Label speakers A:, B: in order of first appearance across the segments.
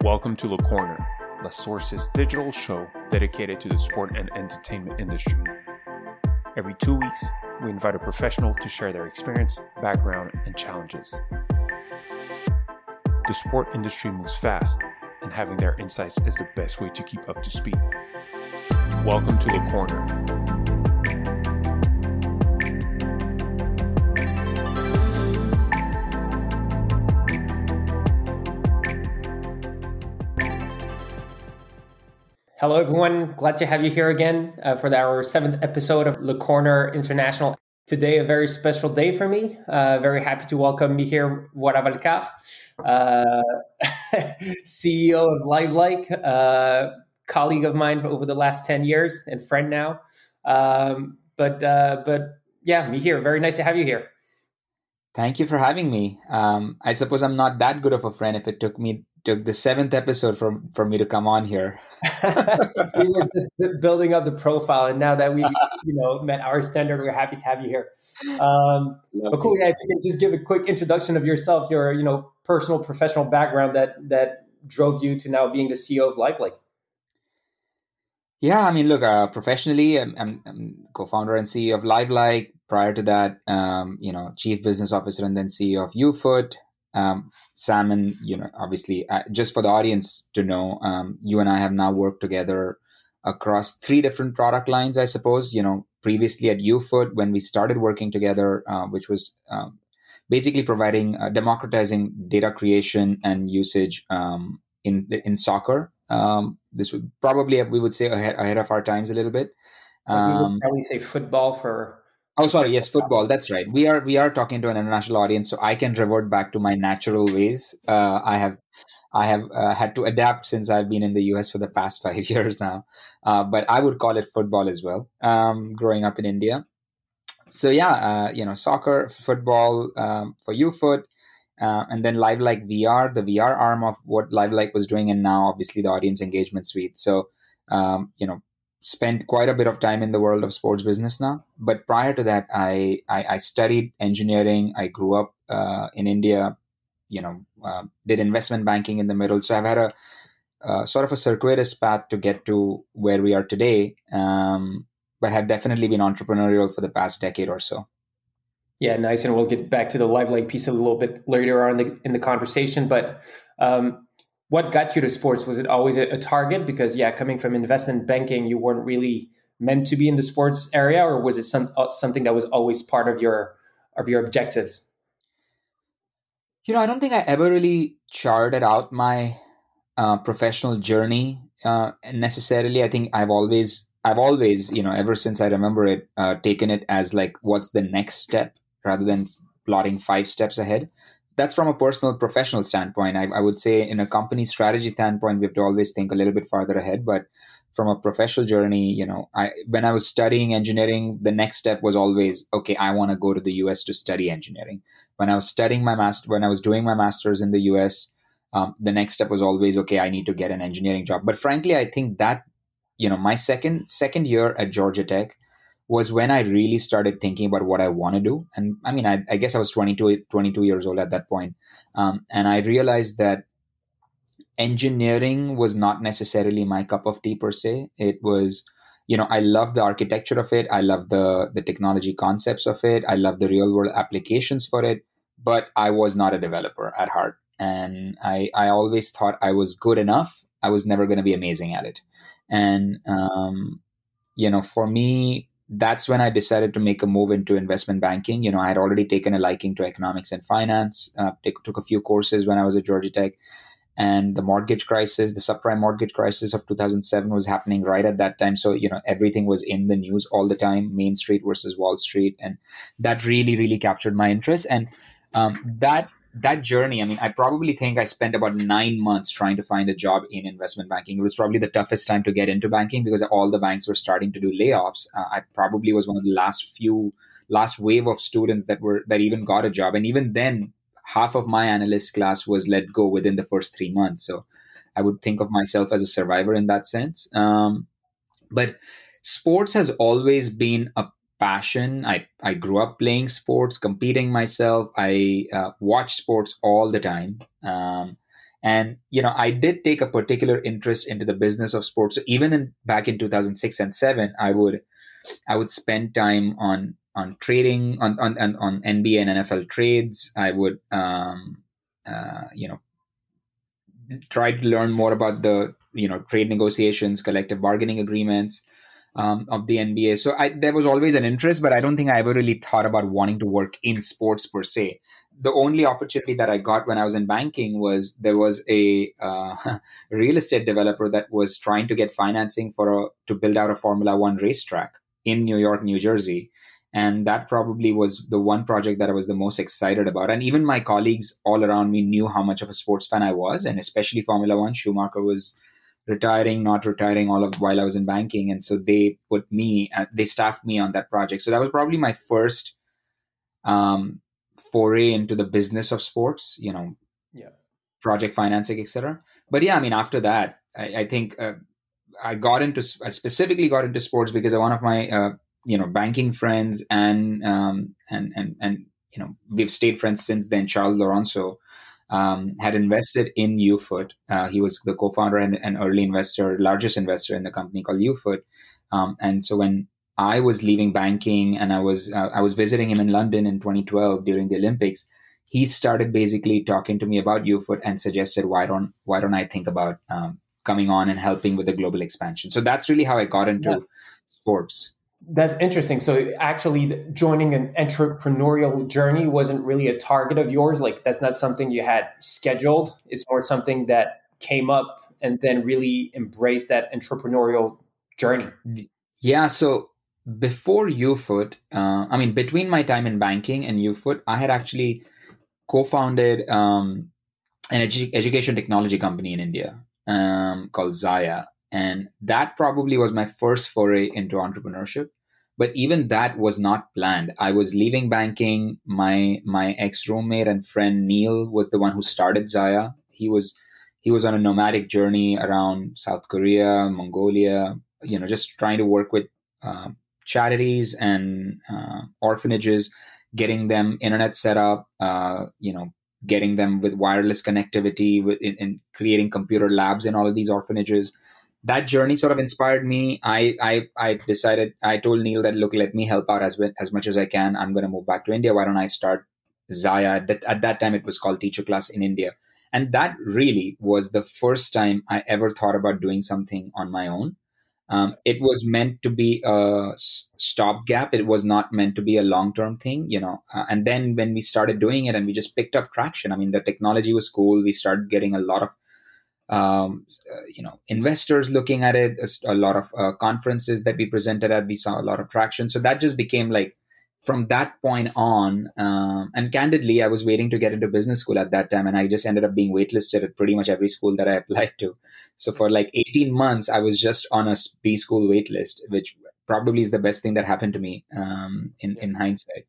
A: Welcome to Le Corner, La Source's digital show dedicated to the sport and entertainment industry. Every two weeks, we invite a professional to share their experience, background, and challenges. The sport industry moves fast, and having their insights is the best way to keep up to speed. Welcome to Le Corner.
B: Hello, everyone. Glad to have you here again uh, for our seventh episode of Le Corner International. Today, a very special day for me. Uh, very happy to welcome me Miheer Walavalkar, uh, CEO of LiveLike, uh, colleague of mine over the last 10 years and friend now. Um, but, uh, but yeah, Mihir, very nice to have you here.
C: Thank you for having me. Um, I suppose I'm not that good of a friend if it took me took the seventh episode for for me to come on here.
B: we were just building up the profile, and now that we you know met our standard, we're happy to have you here. Um, but cool, yeah. If you can just give a quick introduction of yourself, your you know personal professional background that that drove you to now being the CEO of LiveLike.
C: Yeah, I mean, look, uh, professionally, I'm, I'm, I'm, co-founder and CEO of LiveLike. Prior to that, um, you know, chief business officer and then CEO of UFoot um, Salmon, you know, obviously, uh, just for the audience to know, um, you and I have now worked together across three different product lines, I suppose. You know, previously at UFoot, when we started working together, uh, which was um, basically providing uh, democratizing data creation and usage um, in in soccer. Um, this would probably we would say ahead, ahead of our times a little bit.
B: we would um, probably say football for
C: Oh, sorry. Yes, football. That's right. We are we are talking to an international audience, so I can revert back to my natural ways. Uh, I have I have uh, had to adapt since I've been in the US for the past five years now. Uh, but I would call it football as well. Um, growing up in India, so yeah, uh, you know, soccer, football um, for UFoot, uh, and then LiveLike VR, the VR arm of what LiveLike was doing, and now obviously the audience engagement suite. So um, you know, spent quite a bit of time in the world of sports business now. But prior to that, I I, I studied engineering. I grew up uh, in India. You know, uh, did investment banking in the middle. So I've had a uh, sort of a circuitous path to get to where we are today. Um, but have definitely been entrepreneurial for the past decade or so.
B: Yeah, nice. And we'll get back to the LiveLike piece a little bit later on in the, in the conversation. But um, what got you to sports? Was it always a, a target? Because yeah, coming from investment banking, you weren't really meant to be in the sports area, or was it some uh, something that was always part of your of your objectives?
C: You know, I don't think I ever really charted out my uh, professional journey uh, necessarily. I think I've always, I've always, you know, ever since I remember it, uh, taken it as like, what's the next step rather than plotting five steps ahead that's from a personal professional standpoint. I, I, would say in a company strategy standpoint we have to always think a little bit farther ahead. But from a professional journey you know i when i was studying engineering the next step was always okay i want to go to the us to study engineering. When i was studying my master when i was doing my masters in the us um, the next step was always okay i need to get an engineering job. But frankly i think that you know my second second year at georgia tech was when I really started thinking about what I want to do. And I mean, I, I, guess I was 22, 22 years old at that point. Um, and I realized that engineering was not necessarily my cup of tea per se. It was, you know, I love the architecture of it. I love the, the technology concepts of it. I love the real world applications for it. But I was not a developer at heart. And I, I always thought I was good enough. I was never going to be amazing at it. And, um, you know, for me, that's when I decided to make a move into investment banking. You know, I had already taken a liking to economics and finance, uh, took a few courses when I was at Georgia Tech. And the mortgage crisis, the subprime mortgage crisis of 2007 was happening right at that time. So, you know, everything was in the news all the time Main Street versus Wall Street. And that really, really captured my interest. And um, that that journey, I mean, I probably think I spent about nine months trying to find a job in investment banking. It was probably the toughest time to get into banking because all the banks were starting to do layoffs. Uh, I probably was one of the last few, last wave of students that were that even got a job, and even then, half of my analyst class was let go within the first three months. So, I would think of myself as a survivor in that sense. Um, but sports has always been a passion. I, I grew up playing sports, competing myself. I uh, watch sports all the time. Um, And you know, I did take a particular interest into the business of sports. So even in back in 2006 and seven, I would I would spend time on on trading on on on, NBA and NFL trades. I would um, uh, you know try to learn more about the you know trade negotiations, collective bargaining agreements um, of the NBA. So I, there was always an interest, but I don't think I ever really thought about wanting to work in sports per se. The only opportunity that I got when I was in banking was there was a uh, real estate developer that was trying to get financing for a to build out a Formula One racetrack in New York, New Jersey. And that probably was the one project that I was the most excited about. And even my colleagues all around me knew how much of a sports fan I was, and especially Formula One. Schumacher was retiring, not retiring, all of while I was in banking, and so they put me, uh, they staffed me on that project. So that was probably my first um, foray into the business of sports. You know,
B: yeah,
C: project financing, etc. But yeah, I mean, after that, I, I think uh, I got into, I specifically got into sports because one of my, uh, you know, banking friends and um, and and and you know, we've stayed friends since then. Charles Lorenzo um, had invested in UFoot. Uh, he was the co-founder and an early investor, largest investor in the company called UFoot. Um, and so when I was leaving banking and I was uh, I was visiting him in London in 2012 during the Olympics, he started basically talking to me about UFoot and suggested why don't why don't I think about um, coming on and helping with the global expansion. So that's really how I got into yeah. sports.
B: That's interesting. So actually joining an entrepreneurial journey wasn't really a target of yours. Like that's not something you had scheduled. It's more something that came up and then really embraced that entrepreneurial journey.
C: Yeah. So before UFoot, uh, I mean, between my time in banking and UFoot, I had actually co-founded um, an edu- education technology company in India um, called Zaya. And that probably was my first foray into entrepreneurship. But even that was not planned. I was leaving banking. My my ex roommate and friend Neil was the one who started Zaya. He was he was on a nomadic journey around South Korea, Mongolia. You know, just trying to work with uh, charities and uh, orphanages, getting them internet set up. Uh, you know, getting them with wireless connectivity, with in, in creating computer labs in all of these orphanages that journey sort of inspired me. I, I, I decided, I told Neil that, look, let me help out as, as much as I can. I'm going to move back to India. Why don't I start Zaya? At that, at that time, it was called Teacher Class in India. And that really was the first time I ever thought about doing something on my own. Um, it was meant to be a stopgap. It was not meant to be a long term thing, you know. Uh, and then when we started doing it and we just picked up traction, I mean, the technology was cool. We started getting a lot of um, uh, you know investors looking at it a, lot of uh, conferences that we presented at we saw a lot of traction. So that just became like from that point on um, and candidly i was waiting to get into business school at that time and i just ended up being waitlisted at pretty much every school that i applied to. So for like 18 months i was just on a b school waitlist which probably is the best thing that happened to me um, in, in hindsight.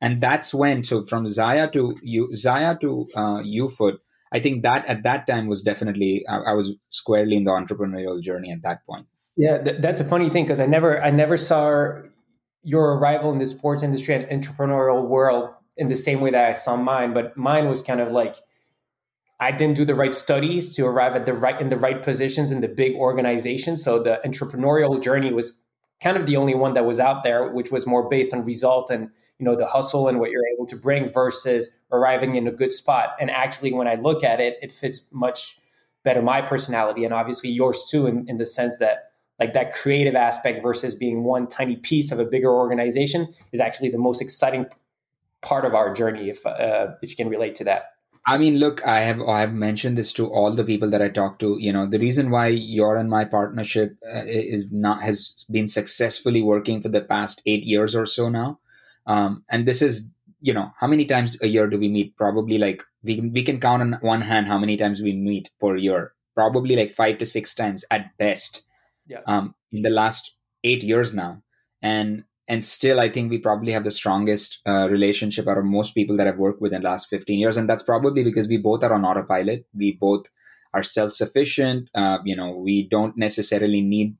C: And that's when so from zaya to you zaya to uh, ufoot I think that at that time was definitely I, I was squarely in the entrepreneurial journey at that point.
B: Yeah, th- that's a funny thing because I never I never saw your arrival in the sports industry and entrepreneurial world in the same way that I saw mine, but mine was kind of like I didn't do the right studies to arrive at the right in the right positions in the big organizations. So the entrepreneurial journey was kind of the only one that was out there, which was more based on result and you know the hustle and what you're able to bring versus arriving in a good spot. And actually, when I look at it, it fits much better my personality and obviously yours too, in, in the sense that like that creative aspect versus being one tiny piece of a bigger organization is actually the most exciting part of our journey. If uh, if you can relate to that.
C: I mean, look, I have I have mentioned this to all the people that I talk to. You know, the reason why your and my partnership uh, is not has been successfully working for the past eight years or so now, um, and this is you know how many times a year do we meet? Probably like we can, we can count on one hand how many times we meet per year. Probably like five to six times at best.
B: Yeah.
C: Um, in the last eight years now, and and still i think we probably have the strongest uh, relationship out of most people that i've worked with in the last 15 years. And that's probably because we both are on autopilot. We both are self-sufficient. Uh, you know we don't necessarily need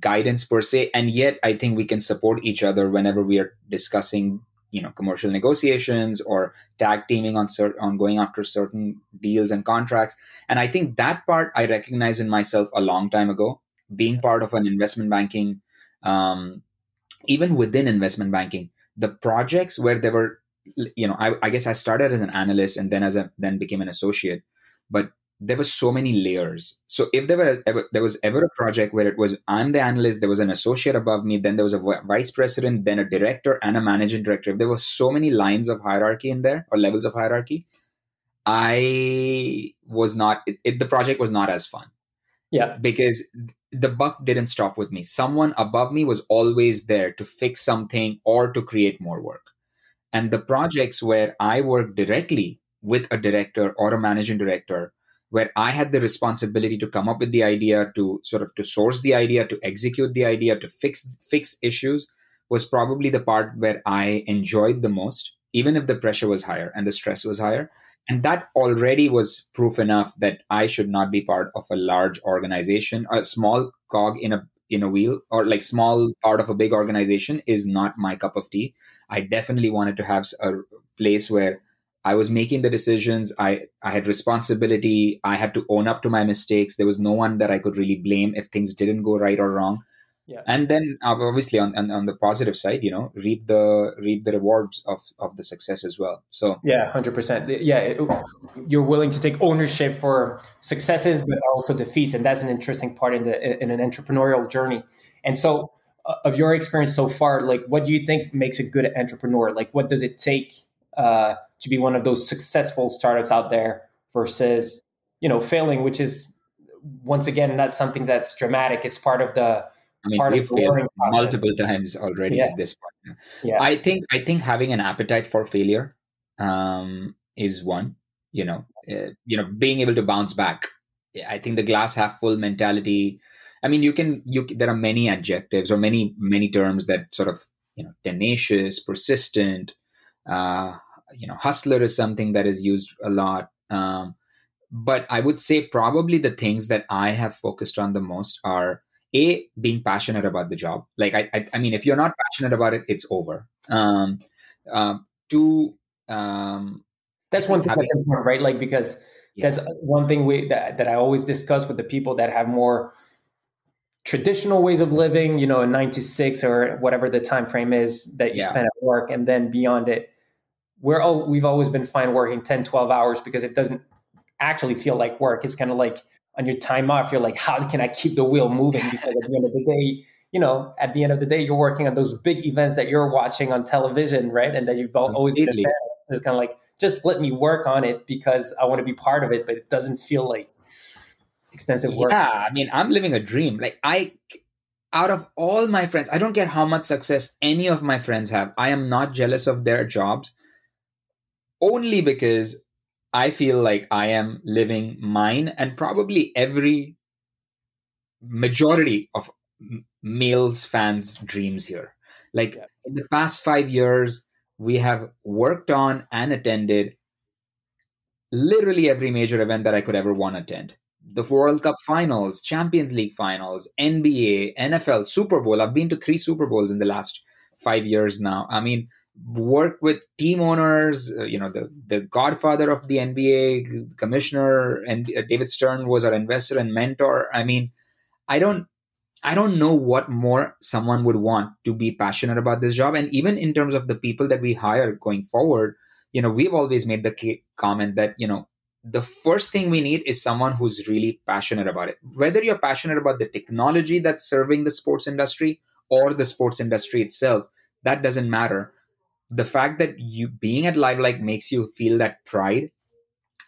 C: guidance per se. And yet i think we can support each other whenever we are discussing you know commercial negotiations or tag teaming on cert- on going after certain deals and contracts. And i think that part i recognize in myself a long time ago. Being part of an investment banking um, even within investment banking the projects where there were you know I, I guess i started as an analyst and then as a then became an associate but there were so many layers. So if there were ever, there was ever a project where it was I'm the analyst, there was an associate above me, then there was a vice president, then a director and a managing director. If there were so many lines of hierarchy in there or levels of hierarchy, I was not. It, it, the project was not as fun.
B: Yeah,
C: because the buck didn't stop with me. Someone above me was always there to fix something or to create more work. And the projects where I worked directly with a director or a managing director where I had the responsibility to come up with the idea, to sort of to source the idea, to execute the idea, to fix fix issues, was probably the part where I enjoyed the most, even if the pressure was higher and the stress was higher. And that already was proof enough that I should not be part of a large organization. A small cog in a in a wheel or like small part of a big organization is not my cup of tea. I definitely wanted to have a place where I was making the decisions. I, I had responsibility. I had to own up to my mistakes. There was no one that I could really blame if things didn't go right or wrong.
B: Yeah.
C: And then uh, obviously on, on, on the positive side, you know, reap the reap the rewards of, of the success as well. So
B: yeah, hundred percent. Yeah, it, you're willing to take ownership for successes, but also defeats, and that's an interesting part in the in an entrepreneurial journey. And so, uh, of your experience so far, like, what do you think makes a good entrepreneur? Like, what does it take? Uh, to be one of those successful startups out there versus you know failing which is once again not something that's dramatic it's part of the
C: I mean, we've failed multiple times already yeah. at this point. Yeah. I think I think having an appetite for failure um, is one. You know, uh, you know, being able to bounce back. I think the glass half full mentality. I mean, you can you there are many adjectives or many many terms that sort of you know tenacious, persistent, uh, you know hustler is something that is used a lot um, but i would say probably the things that i have focused on the most are a being passionate about the job like i i, I mean if you're not passionate about it it's over um, uh, two um,
B: that's one thing having, that's important right like because yeah. that's one thing we that, that i always discuss with the people that have more traditional ways of living you know a nine to six or whatever the time frame is that you yeah. spend at work and then beyond it we're all, we've always been fine working 10, 12 hours because it doesn't actually feel like work. It's kind of like on your time off, you're like, how can I keep the wheel moving? Because at the end of the day, you know, at the end of the day, you're working on those big events that you're watching on television, right? And that you've always been a fan. It's kind of like, just let me work on it because I want to be part of it, but it doesn't feel like extensive work.
C: Yeah, I mean, I'm living a dream. Like I, out of all my friends, I don't care how much success any of my friends have. I am not jealous of their jobs only because I feel like I am living mine and probably every majority of males fans dreams here like yeah. in the past 5 years we have worked on and attended literally every major event that I could ever want to attend the World Cup finals, Champions League finals, NBA, NFL, Super Bowl. I've been to 3 Super Bowls in the last 5 years now. I mean, work with team owners uh, you know the the godfather of the nba commissioner and uh, david stern was our investor and mentor. I mean i don't i don't know what more someone would want to be passionate about this job. And even in terms of the people that we hire going forward you know we've always made the comment that you know the first thing we need is someone who's really passionate about it. Whether you're passionate about the technology that's serving the sports industry or the sports industry itself that doesn't matter the fact that you being at LiveLike makes you feel that pride.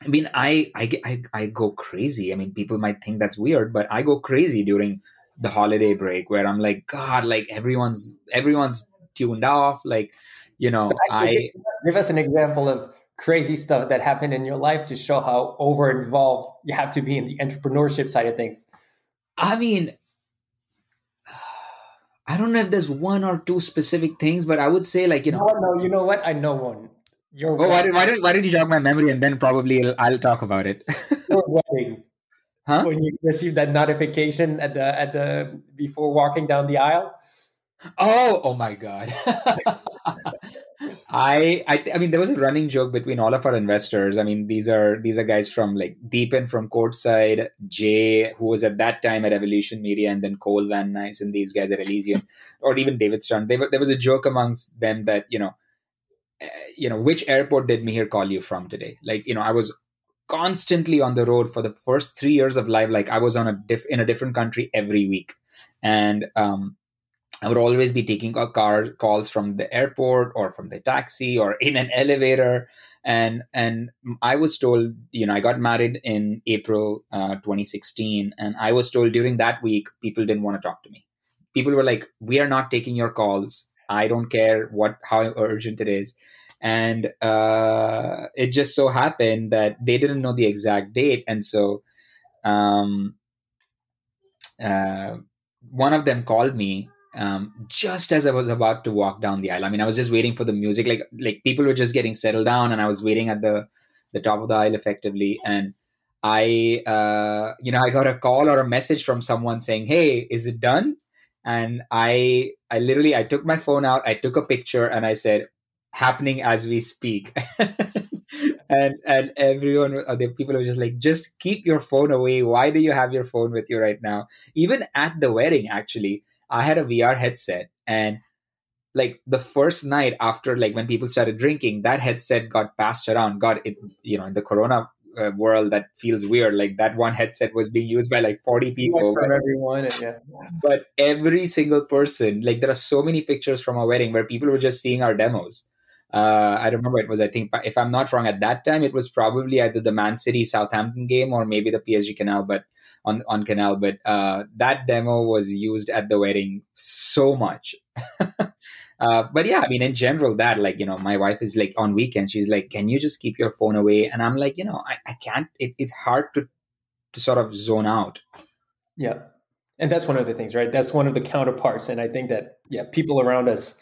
C: I mean I, I i i go crazy. I mean people might think that's weird but i go crazy during the holiday break where i'm like god like everyone's everyone's tuned off. Like you know so i
B: give us an example of crazy stuff that happened in your life to show how over involved you have to be in the entrepreneurship side of things.
C: I mean I don't know if there's one or two specific things, but I would say like you know.
B: No, no, you know what? I know one.
C: Your oh, why, did, why, did, why did you jog my memory and then probably I'll, I'll talk about it.
B: Your wedding. Huh? When you received that notification at the at the before walking down the aisle.
C: Oh, oh my god. I, I I mean there was a running joke between all of our investors. I mean these are these are guys from like Deepen from Courtside, Jay who was at that time at Evolution Media, and then Cole Van Nice and these guys at Elysium, or even David Stern. They, there was a joke amongst them that you know, uh, you know which airport did Miheer call you from today? Like you know I was constantly on the road for the first three years of life. Like I was on a diff in a different country every week, and um, I would always be taking a car calls from the airport or from the taxi or in an elevator. And and I was told, you know, I got married in April uh, 2016, and I was told during that week people didn't want to talk to me. People were like, "We are not taking your calls. I don't care what how urgent it is." And uh, it just so happened that they didn't know the exact date, and so um, uh, one of them called me um, just as I was about to walk down the aisle. I mean, I was just waiting for the music. Like like people were just getting settled down, and I was waiting at the the top of the aisle effectively. And I, uh, you know, I got a call or a message from someone saying, "Hey, is it done?" And I, I literally, I took my phone out, I took a picture, and I said, "Happening as we speak." and and everyone, uh, the people were just like, "Just keep your phone away. Why do you have your phone with you right now?" Even at the wedding, actually I had a VR headset and like the first night after like when people started drinking that headset got passed around got it you know in the corona uh, world that feels weird like that one headset was being used by like 40 people
B: from everyone and, yeah.
C: but every single person like there are so many pictures from our wedding where people were just seeing our demos uh, I remember it was, I think, if I'm not wrong, at that time it was probably either the Man City Southampton game or maybe the PSG Canal. But on on Canal, but uh, that demo was used at the wedding so much. uh, but yeah, I mean, in general, that like you know, my wife is like on weekends, she's like, "Can you just keep your phone away?" And I'm like, you know, I, I can't. It, it's hard to to sort of zone out.
B: Yeah, and that's one of the things, right? That's one of the counterparts, and I think that yeah, people around us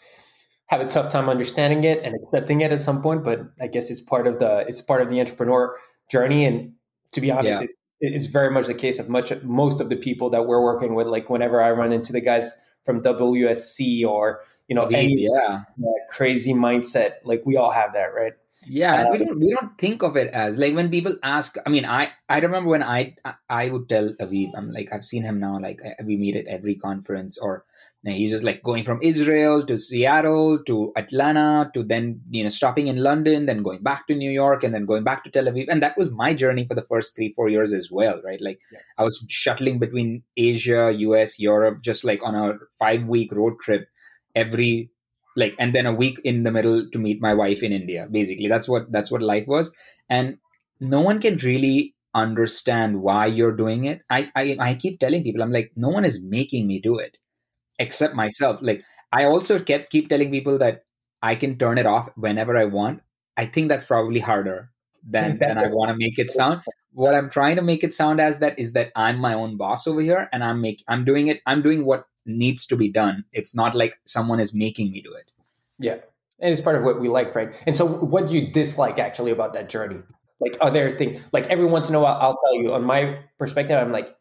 B: have a tough time understanding it and accepting it at some point but i guess it's part of the it's part of the entrepreneur journey and to be honest yeah. it's it's very much the case of much most of the people that we're working with. Like whenever I run into the guys from WSC or you know any
C: yeah.
B: crazy mindset, like we all have that, right?
C: Yeah, we um, don't we don't think of it as like when people ask. I mean, I I remember when I I would tell Aviv, I'm like I've seen him now. Like we meet at every conference or and he's just like going from Israel to Seattle to Atlanta to then, you know, stopping in London, then going back to New York and then going back to Tel Aviv. And that was my journey for the first three, four years as well, right? Like yeah. I was shuttling between Asia, US, Europe, just like on a five week road trip every like and then a week in the middle to meet my wife in India. Basically. That's what that's what life was. And no one can really understand why you're doing it. I, I I keep telling people, I'm like, no one is making me do it except myself. Like i also kept keep telling people that i can turn it off whenever i want. I think that's probably harder than than i want to make it sound. What i'm trying to make it sound as that is that i'm my own boss over here and i'm make i'm doing it i'm doing what needs to be done. It's not like someone is making me do it.
B: Yeah. And it's part of what we like right? And so what do you dislike actually about that journey? Like are there things like every once in a while i'll tell you on my perspective i'm like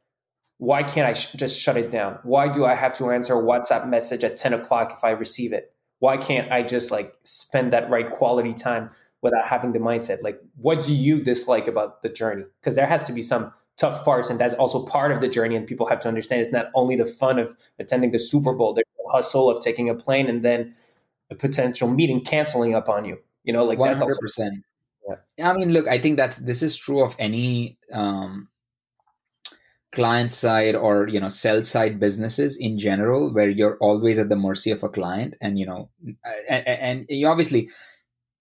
B: why can't I sh- just shut it down? Why do I have to answer a WhatsApp message at 10 o'clock if I receive it? Why can't I just like spend that right quality time without having the mindset? Like, what do you dislike about the journey? Because there has to be some tough parts, and that's also part of the journey. And people have to understand it's not only the fun of attending the Super Bowl, there's the hustle of taking a plane and then a potential meeting canceling up on you. You know, like
C: 100%. that's also. Yeah. I mean, look, I think that's this is true of any um, client side or you know sell side businesses in general where you're always at the mercy of a client and you know and, and you obviously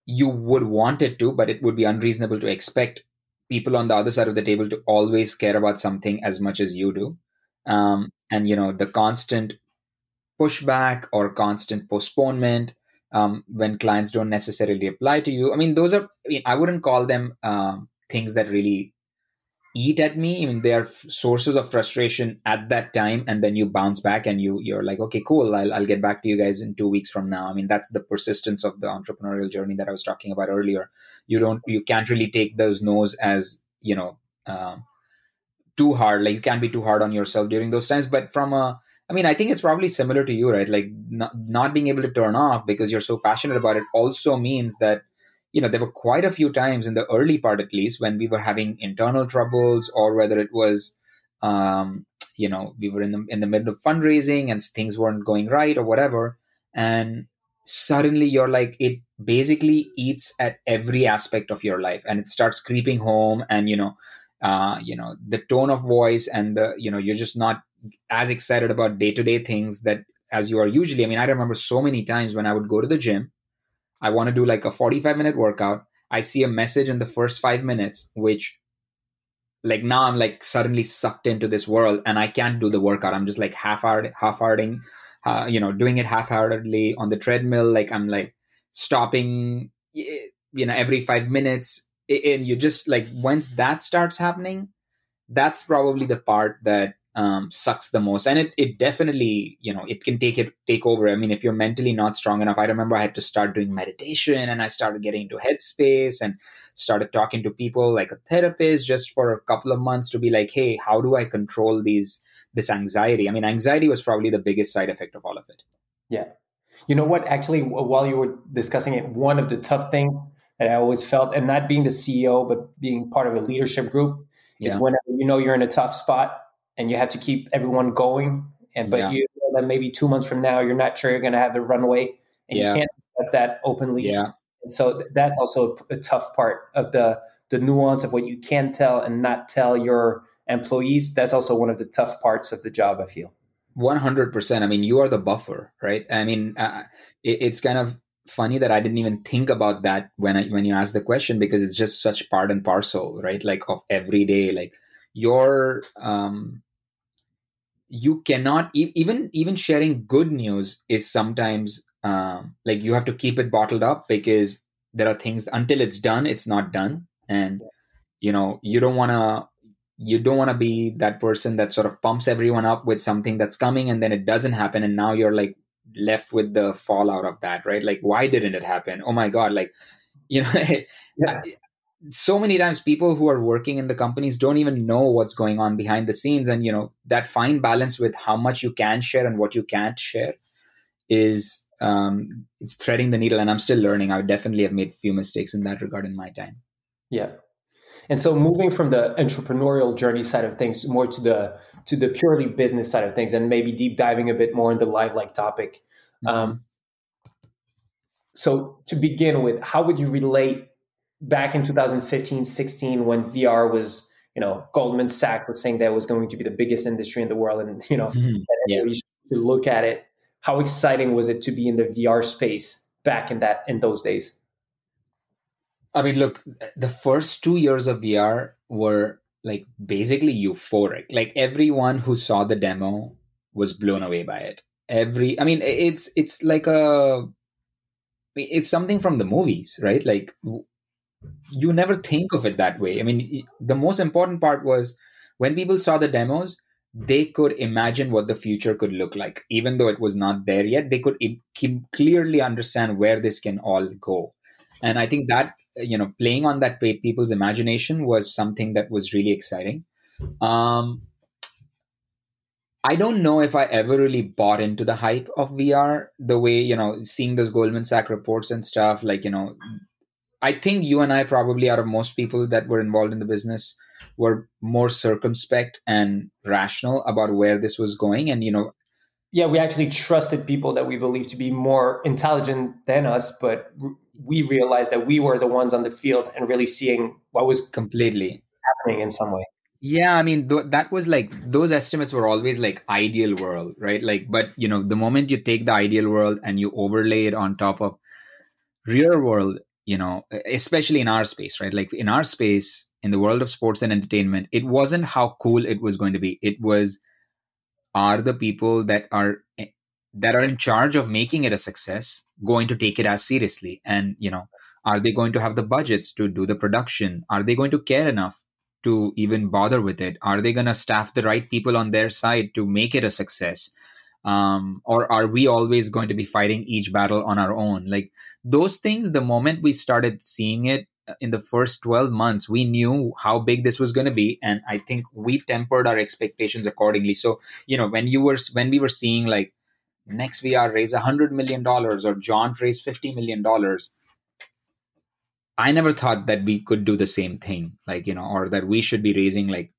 C: you would want it to but it would be unreasonable to expect people on the other side of the table to always care about something as much as you do. Um, and you know the constant pushback or constant postponement um, when clients don't necessarily apply to you. I mean those are i mean i wouldn't call them um, things that really eat at me. I mean, they are f- sources of frustration at that time, and then you bounce back and you you're like, okay, cool. I'll I'll get back to you guys in two weeks from now. I mean, that's the persistence of the entrepreneurial journey that I was talking about earlier. You don't you can't really take those no's as you know uh, too hard. Like you can't be too hard on yourself during those times. But from a I mean, I think it's probably similar to you, right? Like not, not being able to turn off because you're so passionate about it also means that, you know, there were quite a few times in the early part, at least, when we were having internal troubles or whether it was, um, you know, we were in the in the middle of fundraising and things weren't going right or whatever, and suddenly you're like it basically eats at every aspect of your life and it starts creeping home and you know uh, you know the tone of voice and the you know you're just not as excited about day-to-day things that as you are usually. I mean i remember so many times when i would go to the gym i want to do like a 45 minute workout. I see a message in the first five minutes which like now i'm like suddenly sucked into this world and i can't do the workout. I'm just like half-hearted half-hearting uh, you know doing it half-heartedly on the treadmill. Like i'm like stopping you know every five minutes. And you just like once that starts happening that's probably the part that um, sucks the most. And it, it definitely you know it can take it take over. I mean if you're mentally not strong enough i remember i had to start doing meditation and i started getting into headspace and started talking to people like a therapist just for a couple of months to be like hey how do i control these this anxiety? I mean anxiety was probably the biggest side effect of all of it.
B: Yeah. You know what? Actually while you were discussing it one of the tough things that i always felt and not being the ceo but being part of a leadership group yeah. is whenever you know you're in a tough spot and you have to keep everyone going. And but yeah. you know that maybe two months from now you're not sure you're going to have the runway, and yeah. you can't discuss that openly.
C: Yeah.
B: And so th- that's also a, a tough part of the the nuance of what you can tell and not tell your employees. That's also one of the tough parts of the job. I feel.
C: 100% i mean you are the buffer right i mean uh, it, it's kind of funny that i didn't even think about that when i when you asked the question because it's just such part and parcel right like of every day like your um you cannot even even sharing good news is sometimes um, like you have to keep it bottled up because there are things until it's done it's not done. And you know you don't want to you don't want to be that person that sort of pumps everyone up with something that's coming and then it doesn't happen and now you're like left with the fallout of that right? Like why didn't it happen? Oh my god like you know yeah so many times people who are working in the companies don't even know what's going on behind the scenes. And you know that fine balance with how much you can share and what you can't share is um, it's threading the needle. And i'm still learning. I definitely have made a few mistakes in that regard in my time.
B: Yeah. And so moving from the entrepreneurial journey side of things more to the to the purely business side of things and maybe deep diving a bit more in the LiveLike topic mm-hmm. um, so to begin with how would you relate back in 2015, 16, when VR was, you know, Goldman Sachs was saying that was going to be the biggest industry in the world, and you know, mm-hmm. yeah. we should look at it. How exciting was it to be in the VR space back in that in those days?
C: I mean, look, the first two years of VR were like basically euphoric. Like everyone who saw the demo was blown away by it. Every, I mean, it's it's like a, it's something from the movies, right? Like you never think of it that way. I mean, the most important part was when people saw the demos, they could imagine what the future could look like. Even though it was not there yet, they could clearly understand where this can all go. And I think that, you know, playing on that people's imagination was something that was really exciting. Um, I don't know if I ever really bought into the hype of VR the way, you know, seeing those Goldman Sachs reports and stuff, like, you know, I think you and I probably out of most people that were involved in the business were more circumspect and rational about where this was going. And you know
B: yeah we actually trusted people that we believed to be more intelligent than us but we realized that we were the ones on the field and really seeing what was
C: completely.
B: happening in some way.
C: Yeah i mean th- that was like those estimates were always like ideal world right? Like but you know the moment you take the ideal world and you overlay it on top of real world you know especially in our space right? Like in our space in the world of sports and entertainment it wasn't how cool it was going to be. It was are the people that are eh, that are in charge of making it a success going to take it as seriously? And you know are they going to have the budgets to do the production? Are they going to care enough to even bother with it? Are they going to staff the right people on their side to make it a success um, or are we always going to be fighting each battle on our own? Like those things the moment we started seeing it in the first 12 months we knew how big this was going to be and i think we tempered our expectations accordingly. So you know when you were when we were seeing like NextVR raise 100 million dollars or Jaunt raise 50 million dollars i never thought that we could do the same thing like you know or that we should be raising like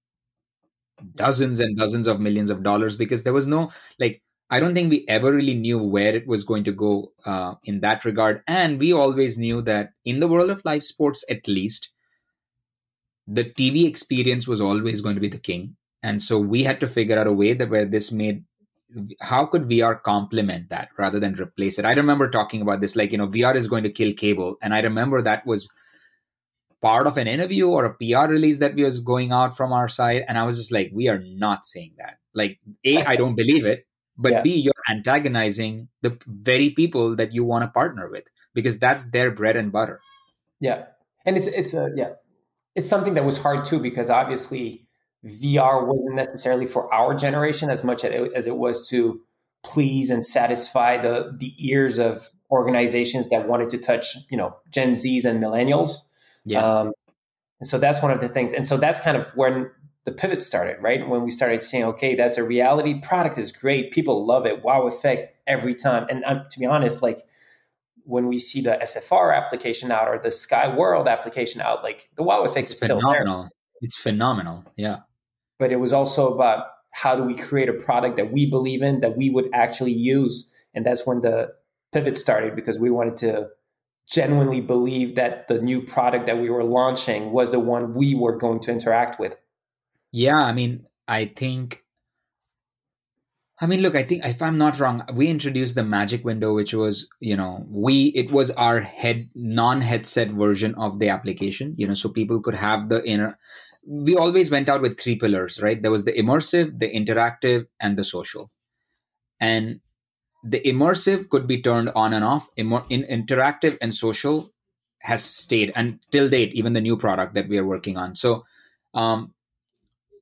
C: dozens and dozens of millions of dollars because there was no like I don't think we ever really knew where it was going to go uh, in that regard. And we always knew that in the world of live sports, at least, the TV experience was always going to be the king. And so we had to figure out a way that where this made how could VR complement that rather than replace it? I remember talking about this, like, you know, VR is going to kill cable. And I remember that was part of an interview or a PR release that was going out from our side. And I was just like, we are not saying that. Like, A, I don't believe it but yeah. b you're antagonizing the very people that you want to partner with because that's their bread and butter.
B: Yeah. And it's it's a yeah. It's something that was hard too because obviously vr wasn't necessarily for our generation as much as it was to please and satisfy the the ears of organizations that wanted to touch you know gen z's and millennials. Yeah. Um, and so that's one of the things. And so that's kind of when the pivot started, right? When we started saying, okay, that's a reality. Product is great. People love it. Wow effect every time. And um, to be honest, like when we see the SFR application out or the Sky World application out, like the wow effect it's is phenomenal. still there.
C: It's phenomenal. Yeah.
B: But it was also about how do we create a product that we believe in, that we would actually use. And that's when the pivot started because we wanted to genuinely believe that the new product that we were launching was the one we were going to interact with.
C: Yeah, I mean, I think. I mean, look, I think if I'm not wrong, we introduced the magic window, which was, you know, we it was our head non-headset version of the application, you know, so people could have the inner. We always went out with three pillars, right? There was the immersive, the interactive, and the social. And the immersive could be turned on and off. in interactive and social has stayed, and till date, even the new product that we are working on. So, um,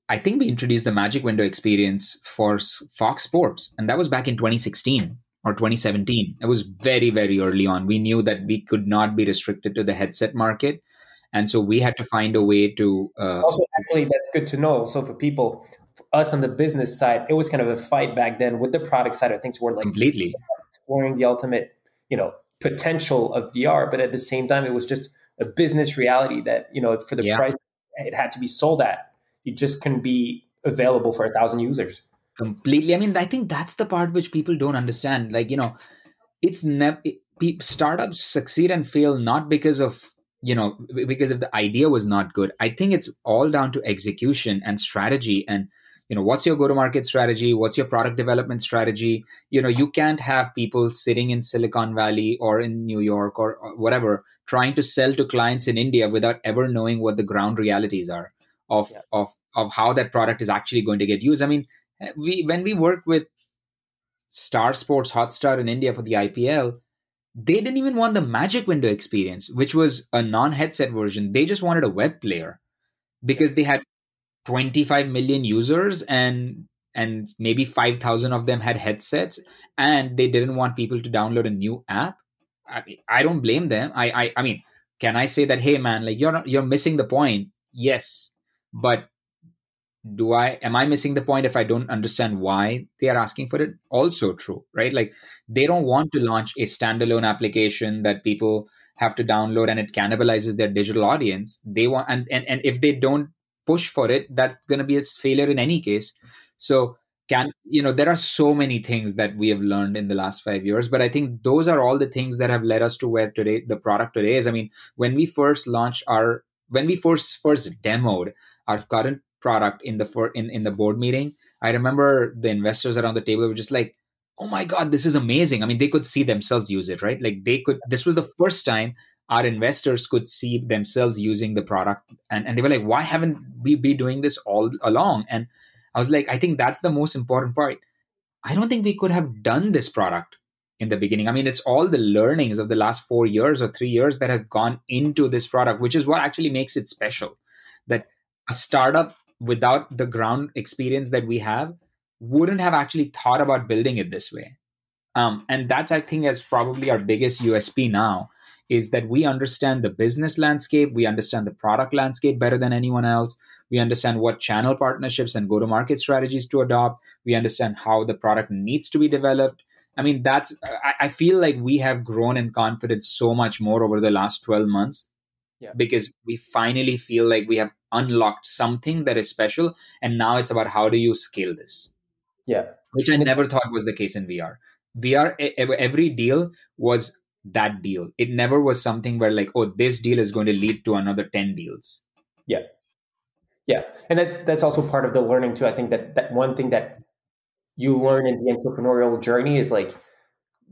C: I think we introduced the Magic Window experience for Fox Sports, and that was back in 2016 or 2017. It was very, very early on. We knew that we could not be restricted to the headset market. And so we had to find a way to.
B: Uh, also, actually, that's good to know. So for people, for us on the business side, it was kind of a fight back then with the product side of things. We're like
C: completely
B: exploring the ultimate, you know, potential of VR, but at the same time, it was just a business reality that you know for the yeah. price it had to be sold at it just can be available for a thousand users.
C: Completely. I mean i think that's the part which people don't understand. Like you know it's never it, startups succeed and fail not because of you know because if the idea was not good. I think it's all down to execution and strategy and you know what's your go to market strategy? What's your product development strategy? You know you can't have people sitting in silicon valley or in new york or, or whatever trying to sell to clients in india without ever knowing what the ground realities are of yeah. of of how that product is actually going to get used. I mean, eh, we when we worked with Star Sports Hotstar in India for the IPL, they didn't even want the Magic Window experience, which was a non-headset version. They just wanted a web player because they had 25 million users and and maybe 5000 of them had headsets and they didn't want people to download a new app. I mean, I don't blame them. I I I mean, can I say that hey man, like you're not, you're missing the point. Yes, but do i am i missing the point if i don't understand why they are asking for it? Also true right? Like they don't want to launch a standalone application that people have to download and it cannibalizes their digital audience. They want and and, and if they don't push for it that's going to be a failure in any case. So can you know there are so many things that we have learned in the last 5 years but i think those are all the things that have led us to where today the product today is. I mean when we first launched our when we first first demoed our current product in the for in, in the board meeting. I remember the investors around the table were just like oh my god this is amazing. I mean they could see themselves use it right? Like they could this was the first time our investors could see themselves using the product. And, and they were like why haven't we been doing this all along? And i was like i think that's the most important part. I don't think we could have done this product in the beginning. I mean it's all the learnings of the last four years or three years that have gone into this product which is what actually makes it special. That a startup without the ground experience that we have wouldn't have actually thought about building it this way um, and that's i think is probably our biggest usp now is that we understand the business landscape, we understand the product landscape better than anyone else. We understand what channel partnerships and go to market strategies to adopt. We understand how the product needs to be developed. I mean, that's, I, I feel like we have grown in confidence so much more over the last 12 months yeah. because we finally feel like we have unlocked something that is special. And now it's about how do you scale this?
B: Yeah.
C: Which I never thought was the case in VR. VR, every deal was that deal. It never was something where like, oh, this deal is going to lead to another 10 deals.
B: Yeah. Yeah. And that's that's also part of the learning too. I think that that one thing that you learn in the entrepreneurial journey is like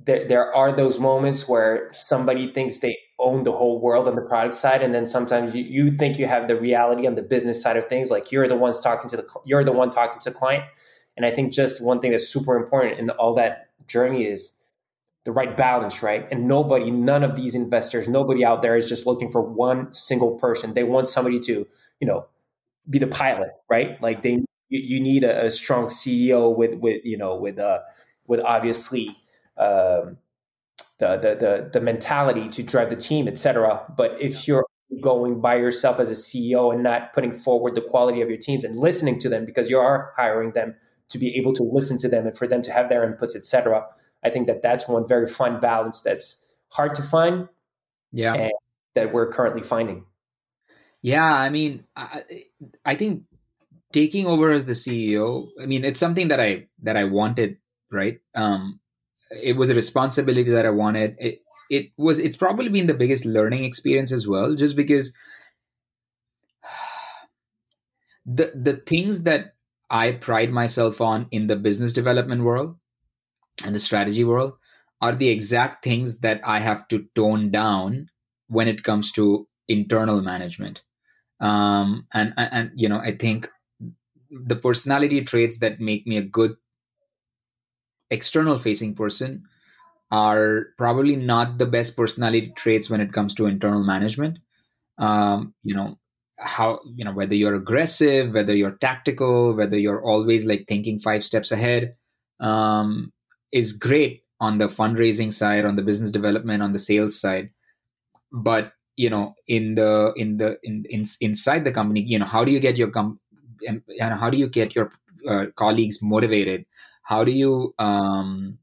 B: there, there are those moments where somebody thinks they own the whole world on the product side and then sometimes you, you think you have the reality on the business side of things like you're the ones talking to the you're the one talking to the client and i think just one thing that's super important in all that journey is the right balance, right? And nobody, none of these investors, nobody out there is just looking for one single person. They want somebody to, you know, be the pilot, right? Like they, you, need a, a, strong CEO with, with, you know, with, uh, with obviously, um, the, the, the, the mentality to drive the team, etc. But if you're going by yourself as a CEO and not putting forward the quality of your teams and listening to them because you are hiring them to be able to listen to them and for them to have their inputs, etc I think that that's one very fun balance that's hard to find.
C: Yeah.
B: that we're currently finding.
C: Yeah. I mean, I, I think taking over as the CEO, I mean, it's something that I, that I wanted, right? Um, it was a responsibility that I wanted. It, it was, it's probably been the biggest learning experience as well, just because the, the things that I pride myself on in the business development world and the strategy world are the exact things that I have to tone down when it comes to internal management. Um, and, and, and, you know, I think the personality traits that make me a good external facing person are probably not the best personality traits when it comes to internal management. Um, you know, how, you know, whether you're aggressive, whether you're tactical, whether you're always like thinking five steps ahead. Um, is great on the fundraising side on the business development on the sales side but you know in the in the in, in inside the company you know how do you get your com and, and how do you get your uh, colleagues motivated how do you um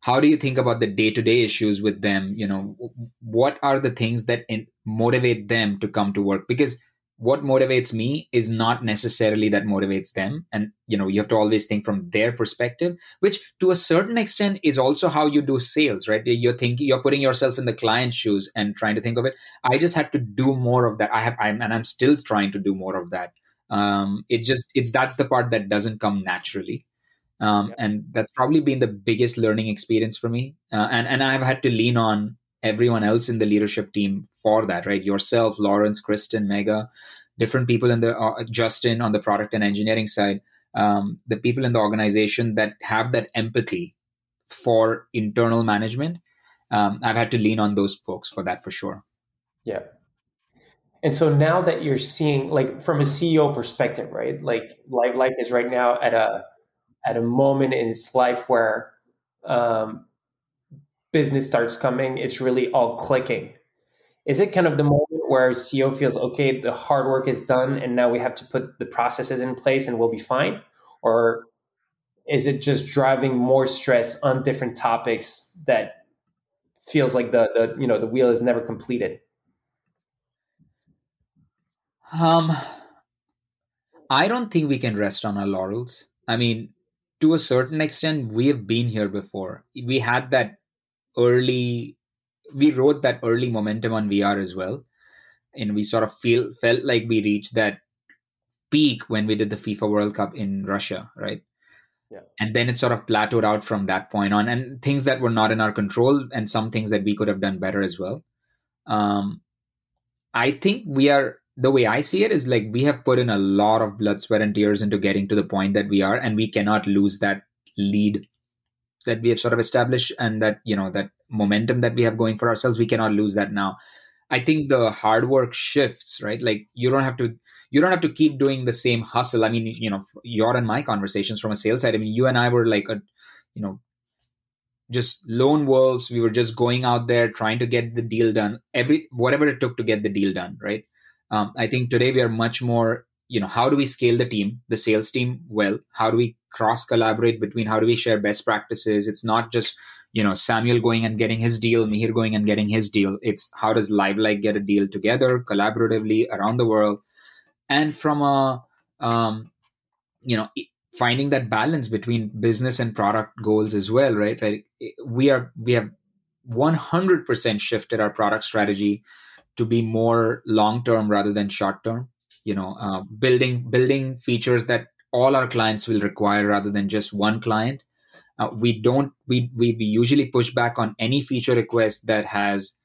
C: how do you think about the day-to-day issues with them? You know what are the things that in, motivate them to come to work? Because what motivates me is not necessarily that motivates them. And you know you have to always think from their perspective which to a certain extent is also how you do sales right? You're thinking you're putting yourself in the client's shoes and trying to think of it. I just had to do more of that. I have I'm, and i'm still trying to do more of that. Um it just it's that's the part that doesn't come naturally um, yeah. and that's probably been the biggest learning experience for me uh, and and i've had to lean on everyone else in the leadership team for that, right? Yourself, Lawrence, Kristen, Mega, different people in the uh, Justin on the product and engineering side, um, the people in the organization that have that empathy for internal management. Um, I've had to lean on those folks for that for sure.
B: Yeah. And so now that you're seeing, like from a CEO perspective, right? Like LiveLike is right now at a at a moment in its life where um, business starts coming, it's really all clicking. Is it kind of the moment where CEO feels, okay, the hard work is done and now we have to put the processes in place and we'll be fine? Or is it just driving more stress on different topics that feels like the, the you know the wheel is never completed?
C: Um I don't think we can rest on our laurels. I mean, to a certain extent, we have been here before. We had that early we wrote that early momentum on VR as well. And we sort of feel felt like we reached that peak when we did the FIFA World Cup in Russia, right?
B: Yeah.
C: And then it sort of plateaued out from that point on, and things that were not in our control, and some things that we could have done better as well. Um, I think we are the way I see it is like we have put in a lot of blood, sweat, and tears into getting to the point that we are, and we cannot lose that lead that we have sort of established and that you know that momentum that we have going for ourselves we cannot lose that now i think the hard work shifts right like you don't have to you don't have to keep doing the same hustle i mean you know your and my conversations from a sales side i mean you and i were like a you know just lone wolves. We were just going out there trying to get the deal done, every whatever it took to get the deal done, right? Um, I think today we are much more, you know, how do we scale the team, the sales team well? How do we cross collaborate between? How do we share best practices? It's not just you know Samuel going and getting his deal, Miheer going and getting his deal. It's how does LiveLike get a deal together collaboratively around the world, and from a um, you know finding that balance between business and product goals as well right right we are we have 100% shifted our product strategy to be more long term rather than short term you know uh, building building features that all our clients will require rather than just one client. Uh, we don't we we usually push back on any feature request that has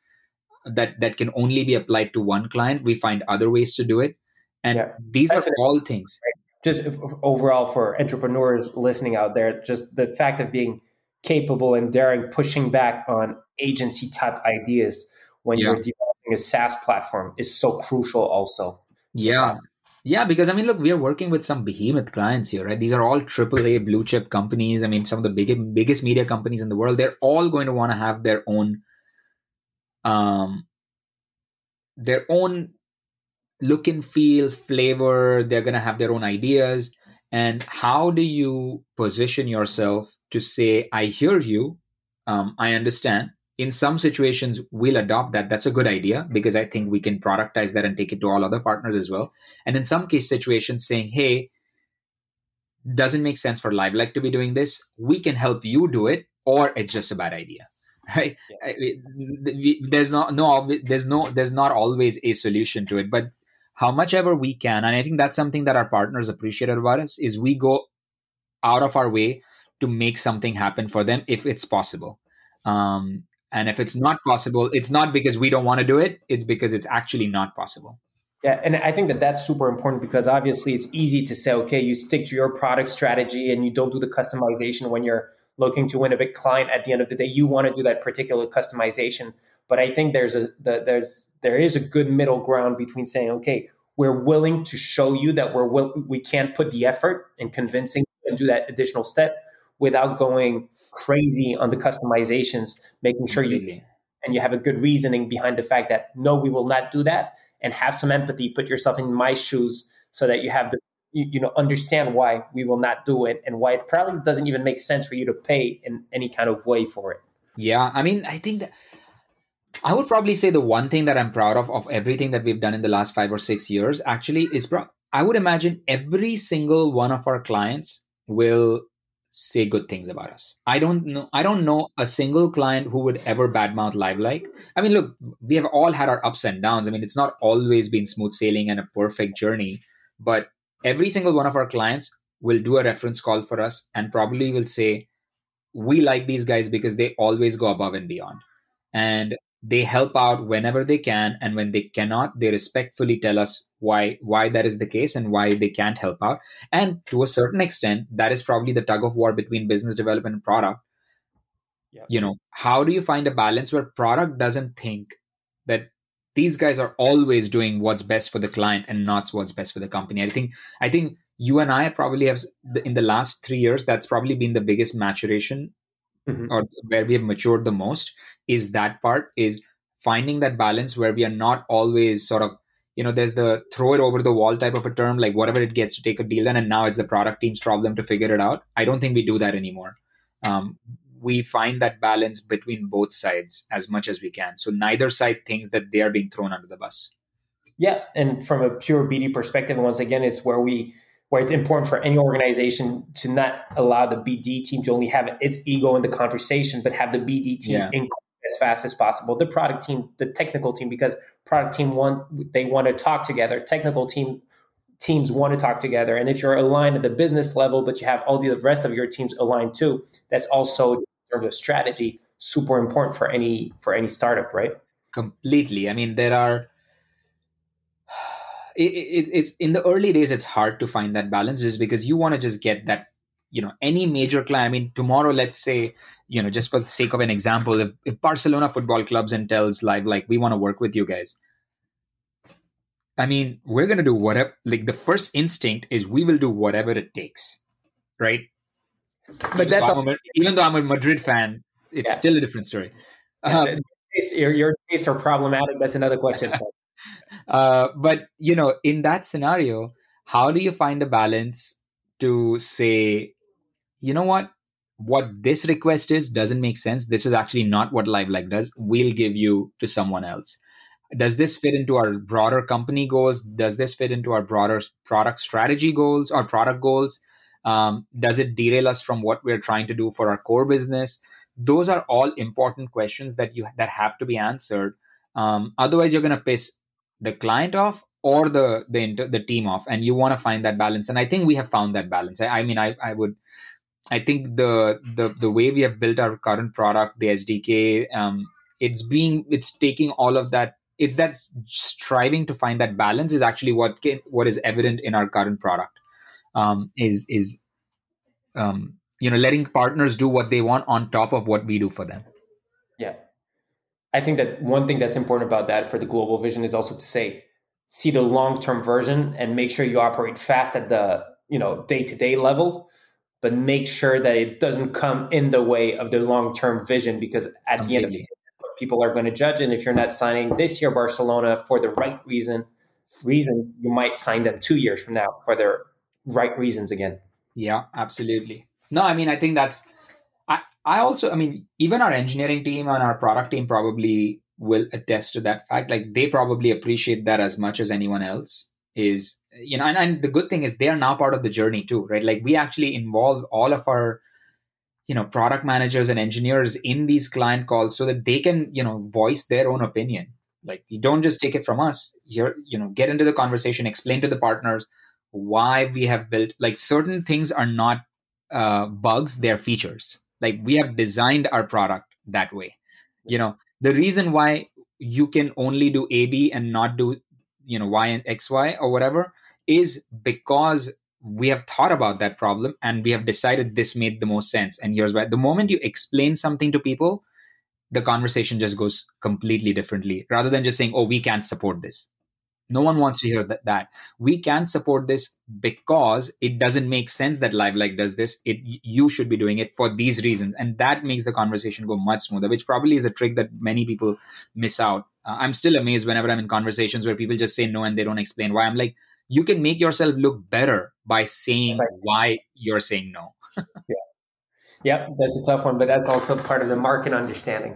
C: that that can only be applied to one client. We find other ways to do it. And yeah. these That's are all things.
B: Just overall for entrepreneurs listening out there, just the fact of being capable and daring pushing back on agency type ideas when yeah. you're a SaaS platform is so crucial also.
C: Yeah. Yeah, because I mean, look, we are working with some behemoth clients here, right? These are all AAA blue chip companies. I mean, some of the big, biggest media companies in the world. They're all going to want to have their own, um, their own look and feel, flavor. They're going to have their own ideas. And how do you position yourself to say, I hear you, um, I understand. In some situations, we'll adopt that. That's a good idea because I think we can productize that and take it to all other partners as well. And in some case situations, saying, hey, doesn't make sense for LiveLike to be doing this. We can help you do it, or it's just a bad idea right yeah. there's not no there's no there's not always a solution to it but how much ever we can and i think that's something that our partners appreciated about us is we go out of our way to make something happen for them if it's possible um, and if it's not possible it's not because we don't want to do it it's because it's actually not possible.
B: Yeah and i think that that's super important because obviously it's easy to say okay you stick to your product strategy and you don't do the customization when you're looking to win a big client. At the end of the day you want to do that particular customization. But i think there's a the, there's there is a good middle ground between saying okay we're willing to show you that we're will, we can't put the effort in convincing and do that additional step without going crazy on the customizations making sure you and you have a good reasoning behind the fact that no we will not do that and have some empathy put yourself in my shoes so that you have the you, you know understand why we will not do it and why it probably doesn't even make sense for you to pay in any kind of way for it.
C: Yeah i mean i think that i would probably say the one thing that i'm proud of of everything that we've done in the last five or six years actually is pro- i would imagine every single one of our clients will say good things about us. I don't know. I don't know a single client who would ever badmouth LiveLike. I mean, look, we have all had our ups and downs. I mean, it's not always been smooth sailing and a perfect journey, but every single one of our clients will do a reference call for us and probably will say, we like these guys because they always go above and beyond. And they help out whenever they can. And when they cannot, they respectfully tell us why why that is the case and why they can't help out. And to a certain extent, that is probably the tug of war between business development and product. Yep. You know, how do you find a balance where product doesn't think that these guys are always doing what's best for the client and not what's best for the company. I think I think you and I probably have in the last three years that's probably been the biggest maturation mm-hmm. or where we have matured the most is that part is finding that balance where we are not always sort of you know there's the throw it over the wall type of a term like whatever it gets to take a deal done and now it's the product team's problem to figure it out i don't think we do that anymore um, we find that balance between both sides as much as we can. So neither side thinks that they are being thrown under the bus.
B: Yeah, and from a pure BD perspective, once again, it's where we where it's important for any organization to not allow the BD team to only have its ego in the conversation, but have the BD team yeah. as fast as possible. The product team, the technical team, because product team want they want to talk together. Technical team teams want to talk together. And if you're aligned at the business level, but you have all the rest of your teams aligned too, that's also in terms of strategy super important for any for any startup right
C: completely i mean there are it, it, it's in the early days it's hard to find that balance just because you want to just get that you know any major client i mean tomorrow let's say you know just for the sake of an example if, if barcelona football clubs and tells LiveLike we want to work with you guys i mean we're going to do whatever like the first instinct is we will do whatever it takes right
B: but that's
C: a, even though I'm a Madrid fan, it's yeah. still a different story.
B: Um, your your tastes are problematic. That's another question.
C: uh, but you know, in that scenario, how do you find a balance to say, you know what, what this request is doesn't make sense. This is actually not what LiveLike does. We'll give you to someone else. Does this fit into our broader company goals? Does this fit into our broader product strategy goals or product goals? Um, does it derail us from what we're trying to do for our core business? Those are all important questions that you that have to be answered. Um, otherwise, you're going to piss the client off or the the the team off, and you want to find that balance. And I think we have found that balance. I, I mean, I I would I think the the the way we have built our current product, the SDK, um, it's being it's taking all of that. It's that striving to find that balance is actually what can, what is evident in our current product. Um, is is um, you know letting partners do what they want on top of what we do for them.
B: Yeah, I think that one thing that's important about that for the global vision is also to say see the long term version and make sure you operate fast at the you know day to day level but make sure that it doesn't come in the way of the long term vision because at Completely. the end of the day, people are going to judge. And if you're not signing this year Barcelona for the right reason, reasons, you might sign them two years from now for their right reasons again.
C: Yeah, absolutely. No, I mean, I think that's. I, also, I mean, even our engineering team and our product team probably will attest to that fact. Like they probably appreciate that as much as anyone else is you know and, and the good thing is they are now part of the journey too right? Like we actually involve all of our you know product managers and engineers in these client calls so that they can you know voice their own opinion. Like you don't just take it from us. You're you know get into the conversation explain to the partners why we have built like certain things are not uh, bugs they're features like we have designed our product that way. You know the reason why you can only do ab and not do you know y and xy or whatever is because we have thought about that problem and we have decided this made the most sense. And here's why. The moment you explain something to people the conversation just goes completely differently rather than just saying oh we can't support this no one wants to hear that, that. we can't support this because it doesn't make sense that LiveLike does this. It you should be doing it for these reasons. And that makes the conversation go much smoother which probably is a trick that many people miss out. Uh, i'm still amazed whenever i'm in conversations where people just say no and they don't explain why. I'm like you can make yourself look better by saying right. why you're saying no.
B: Yeah. Yep that's a tough one but that's also part of the market understanding.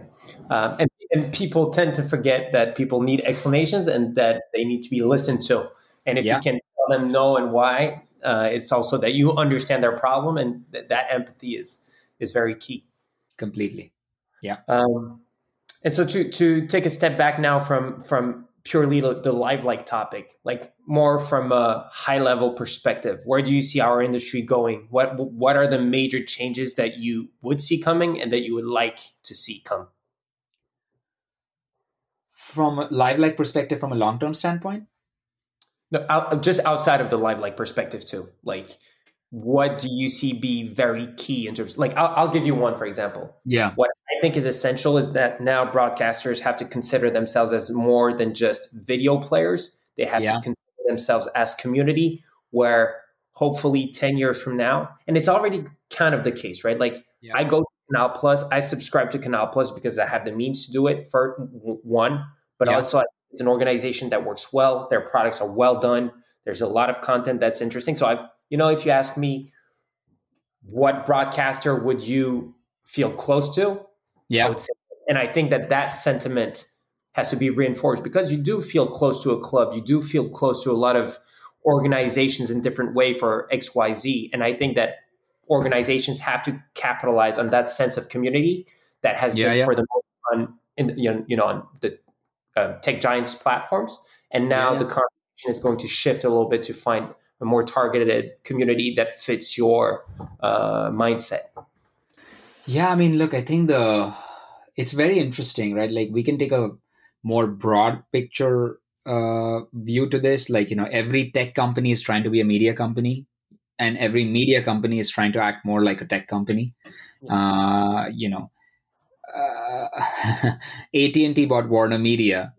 B: Um, and, and people tend to forget that people need explanations and that they need to be listened to and if yeah. you can tell them no and why uh, it's also that you understand their problem and th- that empathy is is very key
C: completely yeah
B: um, and so to to take a step back now from from purely the LiveLike topic, like more from a high level perspective, where do you see our industry going? What what are the major changes that you would see coming and that you would like to see come?
C: From a LiveLike perspective, from a long term standpoint,
B: no, out, just outside of the LiveLike perspective too, like what do you see be very key in terms like I'll, I'll, give you one for example.
C: Yeah.
B: What i think is essential is that now broadcasters have to consider themselves as more than just video players. They have yeah. to consider themselves as community where hopefully 10 years from now and it's already kind of the case right? Like yeah. i go to canal plus i subscribe to canal plus because i have the means to do it for one but yeah. also it's an organization that works well their products are well done there's a lot of content that's interesting so i've you know, if you ask me, what broadcaster would you feel close to?
C: Yeah.
B: I and I think that that sentiment has to be reinforced because you do feel close to a club. You do feel close to a lot of organizations in different way for XYZ. And I think that organizations have to capitalize on that sense of community that has yeah, been yeah. for the most on in, you know on the uh, tech giants platforms. And now yeah, the conversation is going to shift a little bit to find a more targeted community that fits your uh, mindset.
C: Yeah i mean look i think the it's very interesting right? Like we can take a more broad picture uh, view to this. Like you know every tech company is trying to be a media company and every media company is trying to act more like a tech company. Uh, you know uh, AT&T bought Warner Media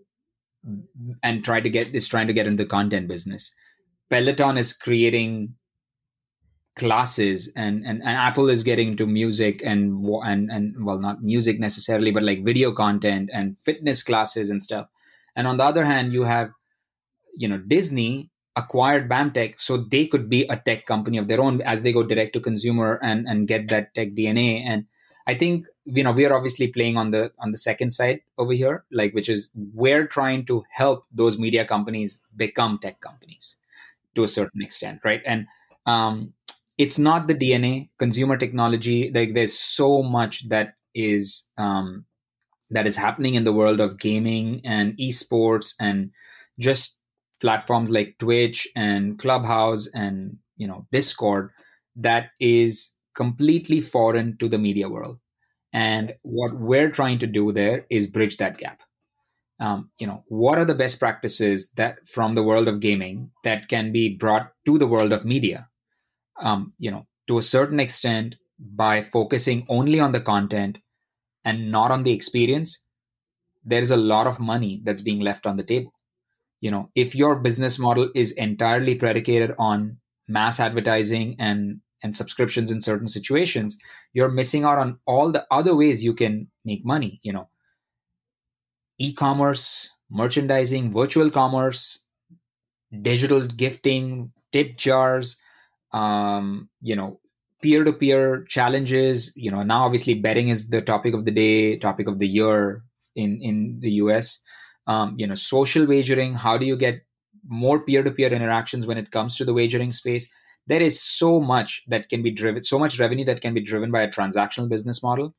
C: and tried to get is trying to get into the content business. Peloton is creating classes and, and and apple is getting into music and and and well not music necessarily but like video content and fitness classes and stuff and on the other hand you have you know disney acquired bamtech so they could be a tech company of their own as they go direct to consumer and and get that tech dna and i think you know we're obviously playing on the on the second side over here like which is we're trying to help those media companies become tech companies to a certain extent right and um it's not the DNA. Consumer technology, like there's so much that is um, that is happening in the world of gaming and esports and just platforms like Twitch and Clubhouse and you know Discord that is completely foreign to the media world. And what we're trying to do there is bridge that gap. Um, you know, what are the best practices that from the world of gaming that can be brought to the world of media? um, you know, to a certain extent, by focusing only on the content and not on the experience, there's a lot of money that's being left on the table. You know, if your business model is entirely predicated on mass advertising and and subscriptions in certain situations, you're missing out on all the other ways you can make money. You know, e-commerce, merchandising, virtual commerce, digital gifting, tip jars, um, you know, peer-to-peer challenges. You know, now obviously betting is the topic of the day, topic of the year in in the US. Um, you know, social wagering. How do you get more peer-to-peer interactions when it comes to the wagering space? There is so much that can be driven, so much revenue that can be driven by a transactional business model,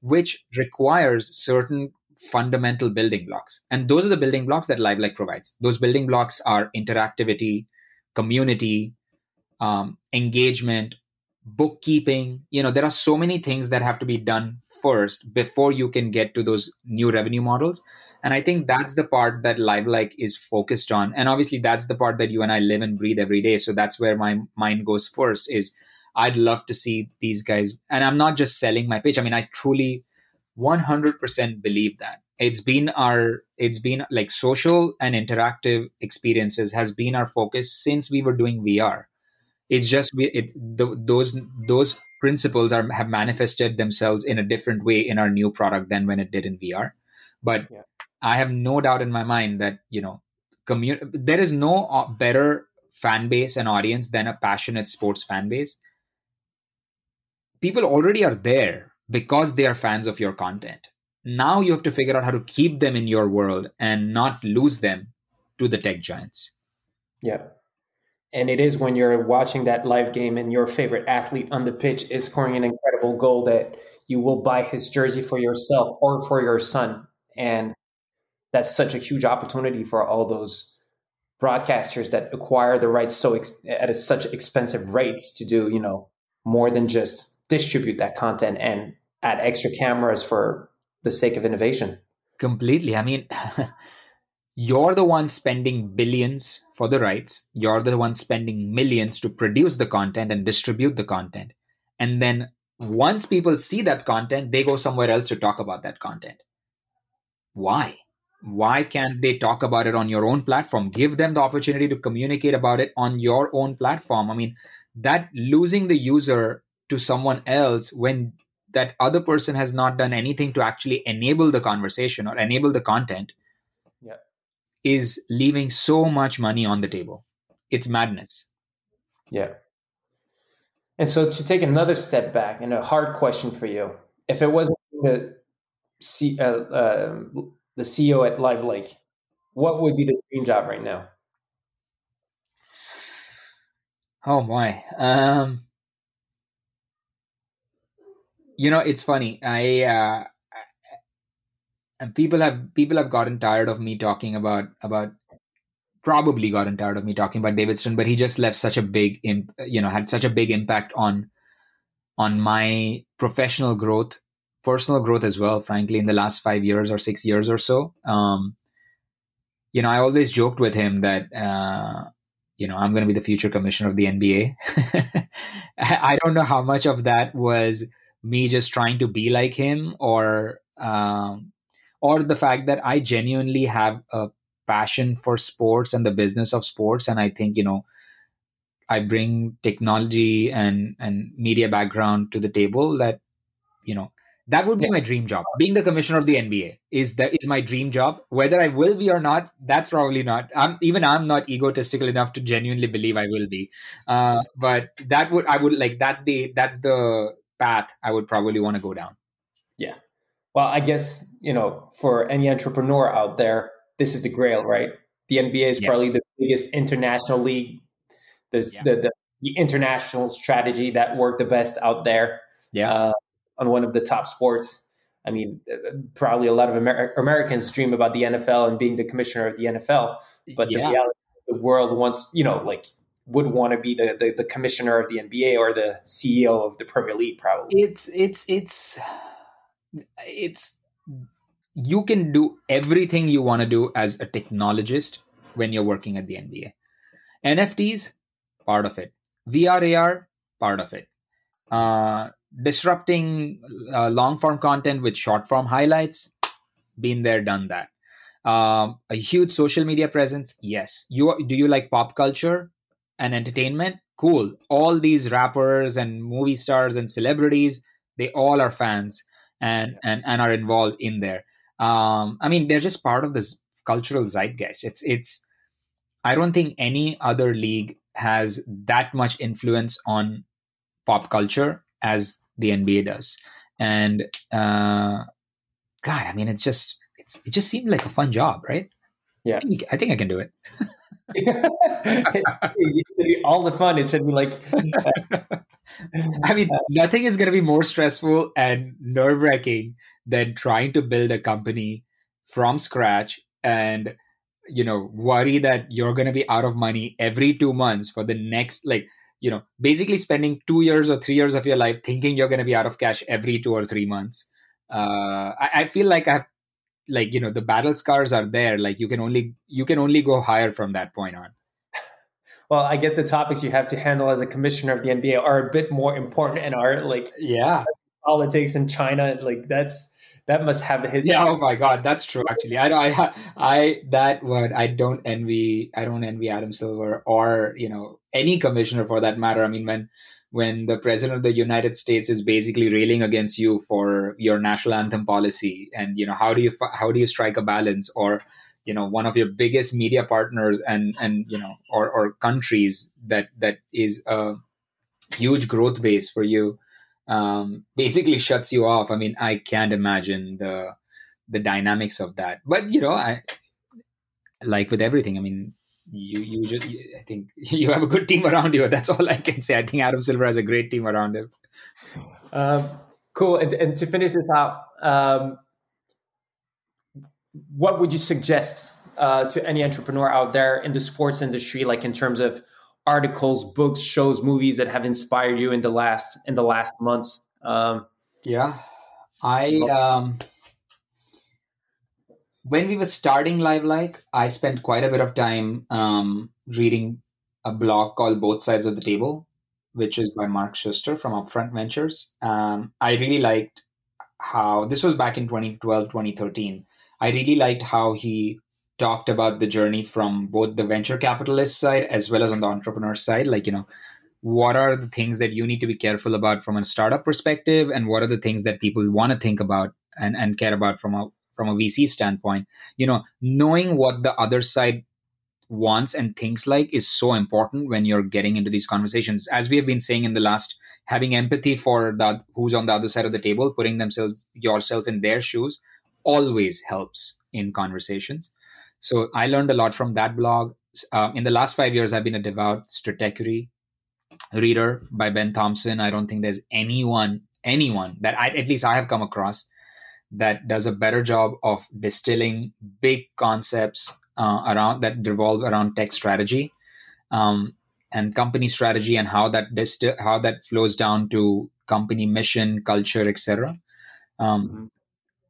C: which requires certain fundamental building blocks. And those are the building blocks that LiveLike provides. Those building blocks are interactivity, community, um, engagement, bookkeeping. You know, there are so many things that have to be done first before you can get to those new revenue models. And I think that's the part that LiveLike is focused on. And obviously, that's the part that you and I live and breathe every day. So that's where my mind goes first. Is I'd love to see these guys. And I'm not just selling my pitch. I mean, I truly 100% believe that it's been our it's been like social and interactive experiences has been our focus since we were doing vr it's just we, it, the, those those principles are have manifested themselves in a different way in our new product than when it did in VR. But yeah. I have no doubt in my mind that you know, commun- there is no uh, better fan base and audience than a passionate sports fan base. People already are there because they are fans of your content. Now you have to figure out how to keep them in your world and not lose them to the tech giants.
B: Yeah. And it is when you're watching that live game and your favorite athlete on the pitch is scoring an incredible goal that you will buy his jersey for yourself or for your son. And that's such a huge opportunity for all those broadcasters that acquire the rights so ex- at a, such expensive rates to do, you know, more than just distribute that content and add extra cameras for the sake of innovation.
C: Completely. I mean, you're the one spending billions for the rights. You're the one spending millions to produce the content and distribute the content. And then once people see that content they go somewhere else to talk about that content. Why? Why can't they talk about it on your own platform? Give them the opportunity to communicate about it on your own platform. I mean that losing the user to someone else when that other person has not done anything to actually enable the conversation or enable the content is leaving so much money on the table. It's madness.
B: Yeah. And so to take another step back, and a hard question for you, if it wasn't the C, uh, uh, the CEO at LiveLike, what would be the dream job right now?
C: Oh my. Um, you know, it's funny. I uh, and people have people have gotten tired of me talking about about probably gotten tired of me talking about David Stern, but he just left such a big, you know, had such a big impact on on my professional growth, personal growth as well. Frankly, in the last five years or six years or so, um, you know, I always joked with him that, uh, you know, I'm going to be the future commissioner of the NBA. I don't know how much of that was me just trying to be like him, or um, or the fact that I genuinely have a passion for sports and the business of sports. And I think, you know, I bring technology and and media background to the table that you know that would be yeah. my dream job. Being the commissioner of the NBA is that is my dream job. Whether I will be or not, that's probably not. I'm even I'm not egotistical enough to genuinely believe I will be. Uh, but that would I would like that's the that's the path I would probably want to go down.
B: Yeah. Well, I guess you know for any entrepreneur out there, this is the grail, right? The NBA is yeah. probably the biggest international league. There's yeah. the, the the international strategy that worked the best out there.
C: Yeah. Uh,
B: on one of the top sports. I mean, probably a lot of Amer- Americans dream about the NFL and being the commissioner of the NFL, but yeah. the reality, the world wants, you know, like would want to be the, the, the commissioner of the NBA or the CEO of the Premier League, probably.
C: It's it's it's it's you can do everything you want to do as a technologist when you're working at the NBA. NFTs, part of it. VR AR, part of it. Uh, disrupting uh, long form content with short form highlights been there done that um, a huge social media presence yes you do you like pop culture and entertainment cool all these rappers and movie stars and celebrities they all are fans and and, and are involved in there um, i mean they're just part of this cultural zeitgeist it's it's i don't think any other league has that much influence on pop culture as the NBA does. And uh, God, I mean, it's just it's it just seemed like a fun job, right?
B: Yeah,
C: I think, I, think I can do it.
B: all the fun. It should be like.
C: I mean, nothing is going to be more stressful and nerve wracking than trying to build a company from scratch and you know worry that you're going to be out of money every two months for the next like you know basically spending two years or three years of your life thinking you're going to be out of cash every two or three months uh, I, I, feel like i've like you know the battle scars are there like you can only you can only go higher from that point on
B: well i guess the topics you have to handle as a commissioner of the nba are a bit more important and are like
C: yeah
B: politics in china like that's that must have his.
C: Yeah. Oh my God, that's true. Actually, I, I, I that word I don't envy. I don't envy Adam Silver or you know any commissioner for that matter. I mean, when when the president of the United States is basically railing against you for your national anthem policy, and you know how do you how do you strike a balance or you know one of your biggest media partners and and you know or or countries that that is a huge growth base for you um, basically shuts you off. I mean, I can't imagine the the dynamics of that. But you know, I like with everything. I mean, you you just I think you have a good team around you. That's all I can say. I think Adam Silver has a great team around him.
B: Um, cool. And, and to finish this off, um, what would you suggest uh, to any entrepreneur out there in the sports industry, like in terms of articles, books, shows, movies that have inspired you in the last in the last months? Um,
C: yeah, I um, when we were starting LiveLike, I spent quite a bit of time um, reading a blog called Both Sides of the Table, which is by Mark Suster from Upfront Ventures. Um, I really liked how this was back in 2012, 2013. I really liked how he talked about the journey from both the venture capitalist side as well as on the entrepreneur side like you know what are the things that you need to be careful about from a startup perspective and what are the things that people want to think about and, and care about from a from a vc standpoint you know knowing what the other side wants and thinks like is so important when you're getting into these conversations as we have been saying in the last having empathy for that who's on the other side of the table putting themselves yourself in their shoes always helps in conversations so I learned a lot from that blog. Um, in the last five years, I've been a devout Stratechery reader by Ben Thompson. I don't think there's anyone, anyone that I, at least I have come across that does a better job of distilling big concepts uh, around that revolve around tech strategy um, and company strategy and how that dist- how that flows down to company mission, culture, etc. Um, mm-hmm.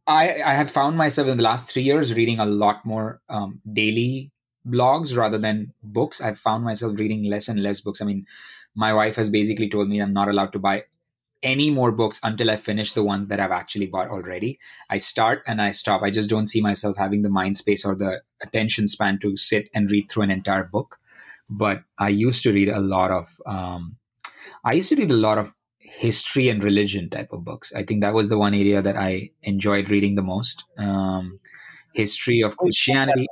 C: I, I have found myself in the last three years reading a lot more um, daily blogs rather than books. I've found myself reading less and less books. I mean, my wife has basically told me I'm not allowed to buy any more books until I finish the ones that I've actually bought already. I start and I stop. I just don't see myself having the mind space or the attention span to sit and read through an entire book. but I used to read a lot of. Um, I used to read a lot of history and religion type of books. I think that was the one area that I enjoyed reading the most. Um, history of Christianity.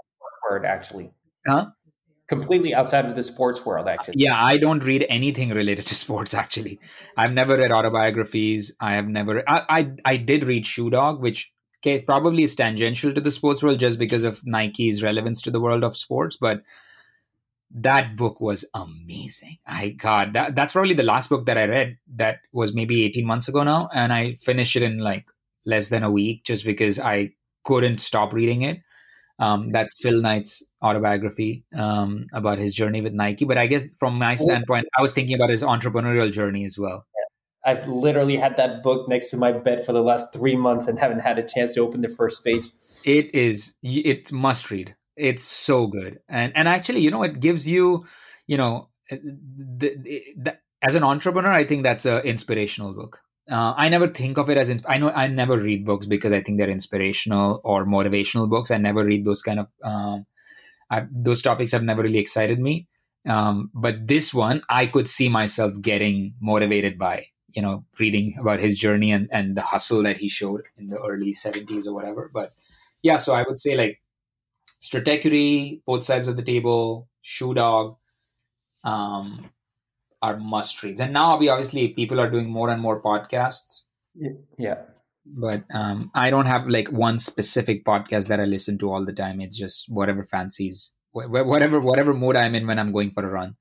B: Word actually.
C: Huh?
B: Completely outside of the sports world, actually.
C: Yeah, I don't read anything related to sports. Actually, I've never read autobiographies. I have never. I I, I did read Shoe Dog, which probably is tangential to the sports world just because of Nike's relevance to the world of sports, but that book was amazing. I God, that that's probably the last book that I read. That was maybe 18 months ago now, and I finished it in like less than a week just because I couldn't stop reading it. Um, that's Phil Knight's autobiography um, about his journey with Nike. But I guess from my standpoint, I was thinking about his entrepreneurial journey as well.
B: I've literally had that book next to my bed for the last three months and haven't had a chance to open the first page.
C: It is it must read. It's so good, and and actually, you know, it gives you, you know, eh, the, the, as an entrepreneur, I think that's an inspirational book. Uh, I never think of it as I know I never read books because I think they're inspirational or motivational books. I never read those kind of um, I, those topics have never really excited me. Um, but this one, I could see myself getting motivated by you know reading about his journey and and the hustle that he showed in the early 70s or whatever. But yeah, so I would say like Stratechery, both sides of the table, Shoe Dog, um, are must reads. And now, obviously, people are doing more and more podcasts.
B: Yeah.
C: But um, I don't have like one specific podcast that I listen to all the time. It's just whatever fancies, whatever whatever mood I'm in when I'm going for a run.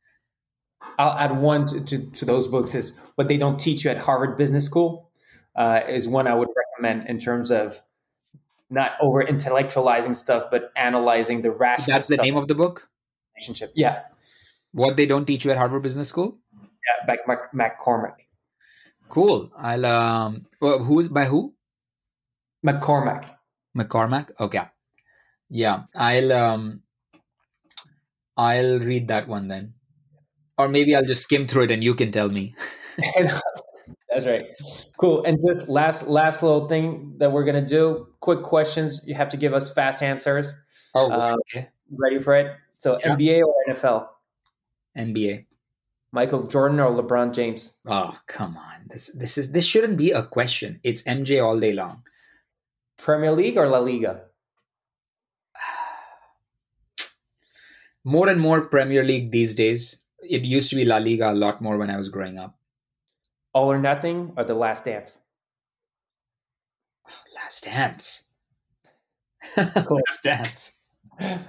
B: I'll add one to, to, to those books is what they don't teach you at Harvard Business School uh, is one I would recommend in terms of not over intellectualizing stuff, but analyzing the rational.
C: That's the name of the book.
B: Relationship, yeah.
C: What they don't teach you at Harvard Business School?
B: Yeah, by Mac, McCormack.
C: Cool. I'll um. Who's by who?
B: McCormack.
C: McCormack. Okay. Yeah, I'll um. I'll read that one then, or maybe I'll just skim through it and you can tell me.
B: That's right. Cool. And just last last little thing that we're gonna do. Quick questions. You have to give us fast answers.
C: Oh, um, okay.
B: Ready for it? So yeah. NBA or NFL?
C: NBA.
B: Michael Jordan or LeBron James?
C: Oh, come on. This this is this shouldn't be a question. It's MJ all day long.
B: Premier League or La Liga?
C: More and more Premier League these days. It used to be La Liga a lot more when I was growing up.
B: All or Nothing or The Last Dance?
C: Last Dance. Cool. Last Dance.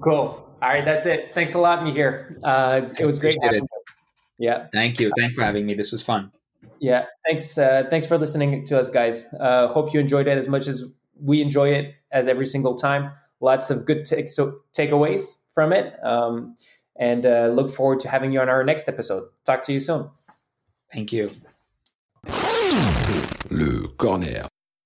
B: Cool. All right, that's it. Thanks a lot, Miheer. Uh, it was great. It. Yeah.
C: Thank you. Thanks for having me. This was fun.
B: Yeah. Thanks. Uh, thanks for listening to us, guys. Uh, hope you enjoyed it as much as we enjoy it as every single time. Lots of good t- so takeaways from it. Um, and uh, look forward to having you on our next episode. Talk to you soon.
C: Thank you.
D: Le corner.